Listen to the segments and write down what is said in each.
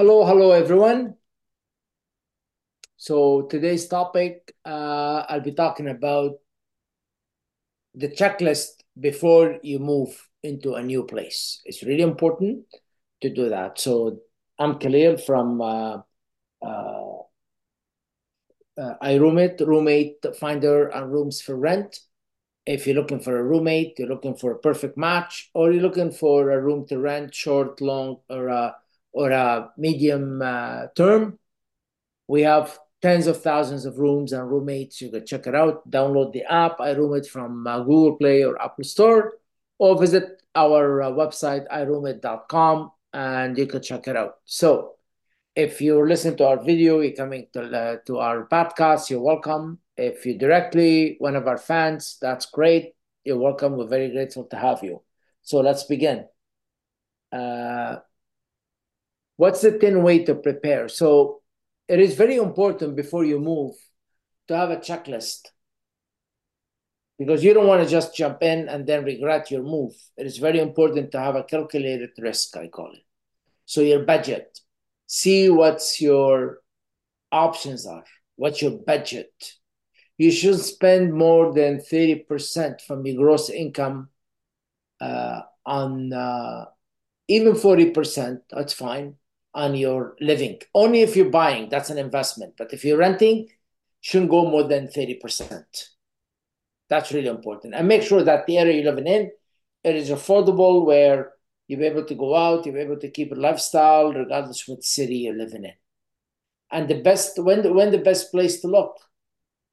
Hello, hello everyone. So today's topic, uh, I'll be talking about the checklist before you move into a new place. It's really important to do that. So I'm Khalil from uh, uh, uh, roommate finder and rooms for rent. If you're looking for a roommate, you're looking for a perfect match, or you're looking for a room to rent, short, long, or a or a medium uh, term, we have tens of thousands of rooms and roommates. You can check it out. Download the app, iRoomit from uh, Google Play or Apple Store, or visit our uh, website, iRoomit.com, and you can check it out. So if you're listening to our video, you're coming to, uh, to our podcast, you're welcome. If you're directly one of our fans, that's great. You're welcome. We're very grateful to have you. So let's begin. Uh, what's the 10 way to prepare? So it is very important before you move to have a checklist because you don't want to just jump in and then regret your move. It is very important to have a calculated risk, I call it. So your budget, see what's your options are, what's your budget. You should spend more than 30% from your gross income uh, on uh, even 40%, that's fine on your living. Only if you're buying, that's an investment. But if you're renting, shouldn't go more than 30%. That's really important. And make sure that the area you're living in, it is affordable where you're able to go out, you're able to keep a lifestyle regardless what city you're living in. And the best when the, when the best place to look,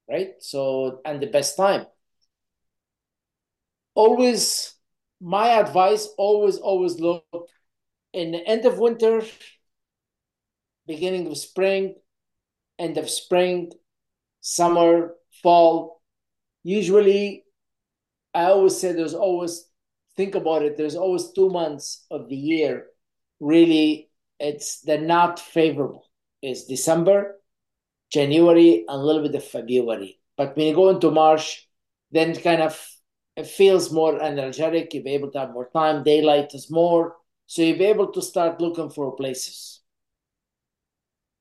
right? So and the best time. Always my advice, always, always look in the end of winter, beginning of spring, end of spring, summer, fall. Usually, I always say there's always, think about it, there's always two months of the year. Really, it's they're not favorable. It's December, January, and a little bit of February. But when you go into March, then kind of it feels more energetic. You'll be able to have more time. Daylight is more. So you'll be able to start looking for places.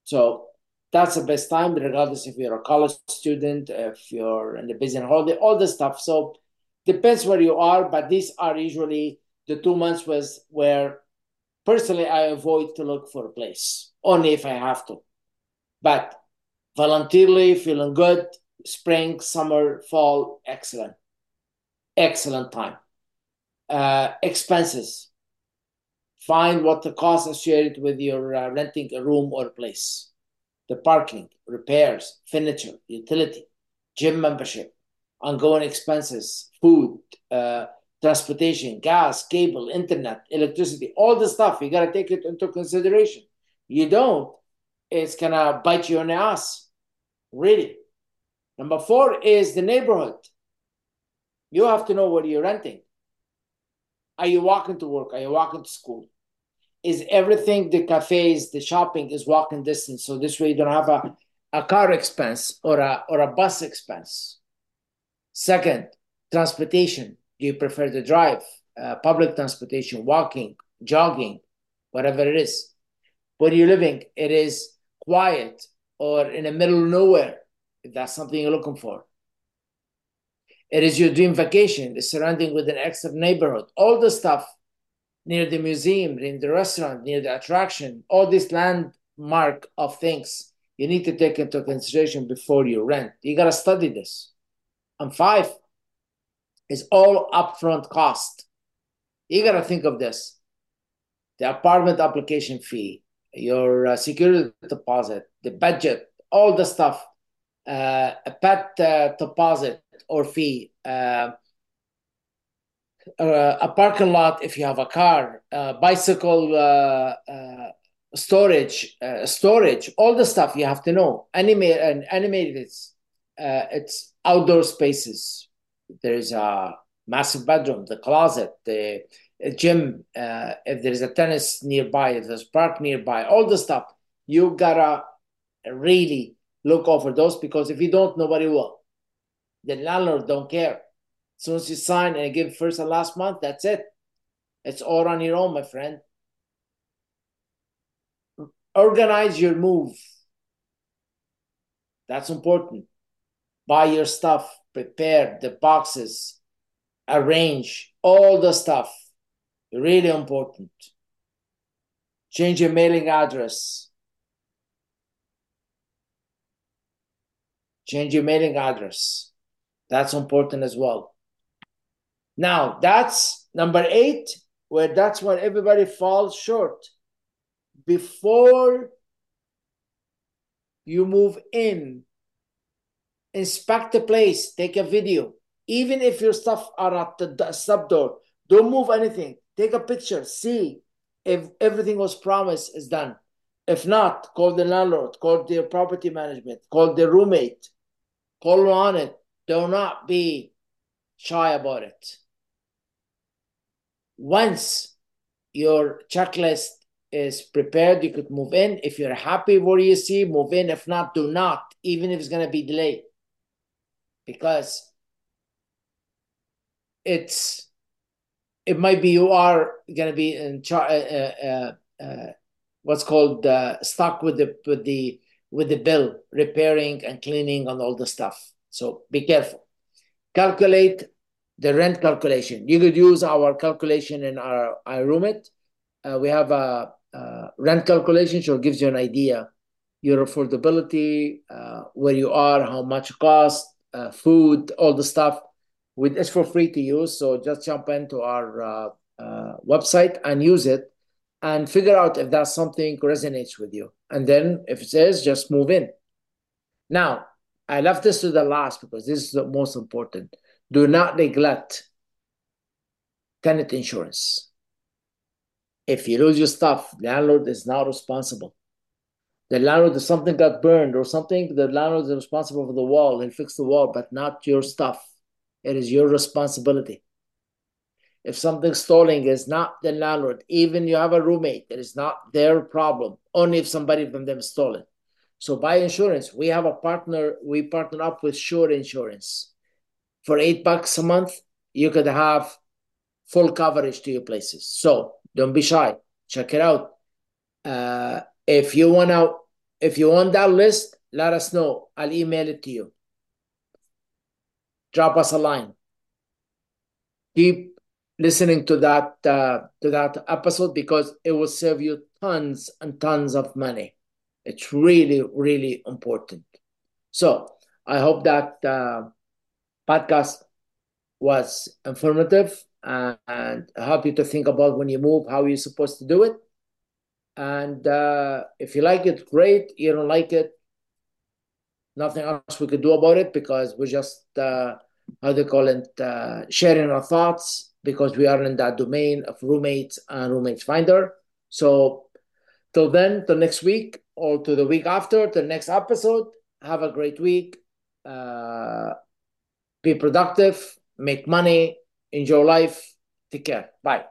So that's the best time, regardless if you're a college student, if you're in the business holiday, all this stuff. So depends where you are, but these are usually the two months was where personally I avoid to look for a place, only if I have to. But voluntarily feeling good, spring, summer, fall, excellent. Excellent time. Uh, expenses find what the cost associated with your uh, renting a room or a place. The parking repairs furniture utility gym membership ongoing expenses food uh, transportation gas cable internet electricity all the stuff you got to take it into consideration. You don't it's gonna bite you on the ass. Really. Number four is the neighborhood. You have to know where you're renting are you walking to work are you walking to school is everything the cafes, the shopping is walking distance. So this way you don't have a, a car expense or a or a bus expense. Second, transportation. Do you prefer to drive? Uh, public transportation, walking, jogging, whatever it is. Where you're living, it is quiet or in the middle of nowhere, if that's something you're looking for. It is your dream vacation, the surrounding with an excellent neighborhood. All the stuff near the museum, near the restaurant, near the attraction, all this landmark of things you need to take into consideration before you rent. You got to study this. And five is all upfront cost. You got to think of this the apartment application fee, your uh, security deposit, the budget, all the stuff, uh, a pet uh, deposit or fee. Uh, uh, a parking lot if you have a car, uh, bicycle uh, storage, storage, all the stuff you have to know. Animate and animated, it's, outdoor spaces. There's a massive bedroom, the closet, the gym. if there's a tennis nearby, if there's park nearby, all the stuff you gotta really look over those because if you don't, nobody will. The landlord don't care as soon as you sign and give first and last month, that's it. It's all on your own, my friend. organize your move. That's important. Buy your stuff, prepare the boxes, arrange all the stuff. Really important. Change your mailing address. Change your mailing address. That's important as well. Now, that's number eight, where that's where everybody falls short. Before you move in, inspect the place, take a video. Even if your stuff are at the sub door, don't move anything. Take a picture, see if everything was promised is done. If not, call the landlord, call their property management, call the roommate, call on it. Do not be shy about it. Once your checklist is prepared, you could move in. If you're happy what you see, move in. If not, do not, even if it's going to be delayed. Because it's it might be you are going to be in char- uh, uh, uh, what's called uh, stuck with the with the with the bill repairing and cleaning and all the stuff so be careful calculate the rent calculation you could use our calculation in our iRoomit uh, we have a, a, rent calculation so it gives you an idea your affordability uh, where you are how much cost uh, food all the stuff with it's for free to use. So just jump into our uh, uh, website and use it, and figure out if that something resonates with you. And then if it says, just move in. Now, I left this to the last because this is the most important. Do not neglect tenant insurance. If you lose your stuff, landlord is not responsible. The landlord, if something got burned or something, the landlord is responsible for the wall. He'll fix the wall, but not your stuff. It is your responsibility. If something's stolen, it's not the landlord. Even you have a roommate, it is not their problem. Only if somebody from them stole it. So buy insurance. We have a partner. We partner up with Sure Insurance. For eight bucks a month, you could have full coverage to your places. So don't be shy. Check it out. Uh, if you want out, if you want that list, let us know. I'll email it to you drop us a line. Keep listening to that uh, to that episode because it will save you tons and tons of money. It's really really important. So I hope that uh, podcast was informative and help you to think about when you move how you're supposed to do it. And uh, if you like it, great. You don't like it, nothing else we could do about it because we're just uh, how they call it, uh, sharing our thoughts because we are in that domain of roommates and roommates finder. So till then, till next week or to the week after, the next episode, have a great week. Uh, be productive, make money, enjoy life. Take care. Bye.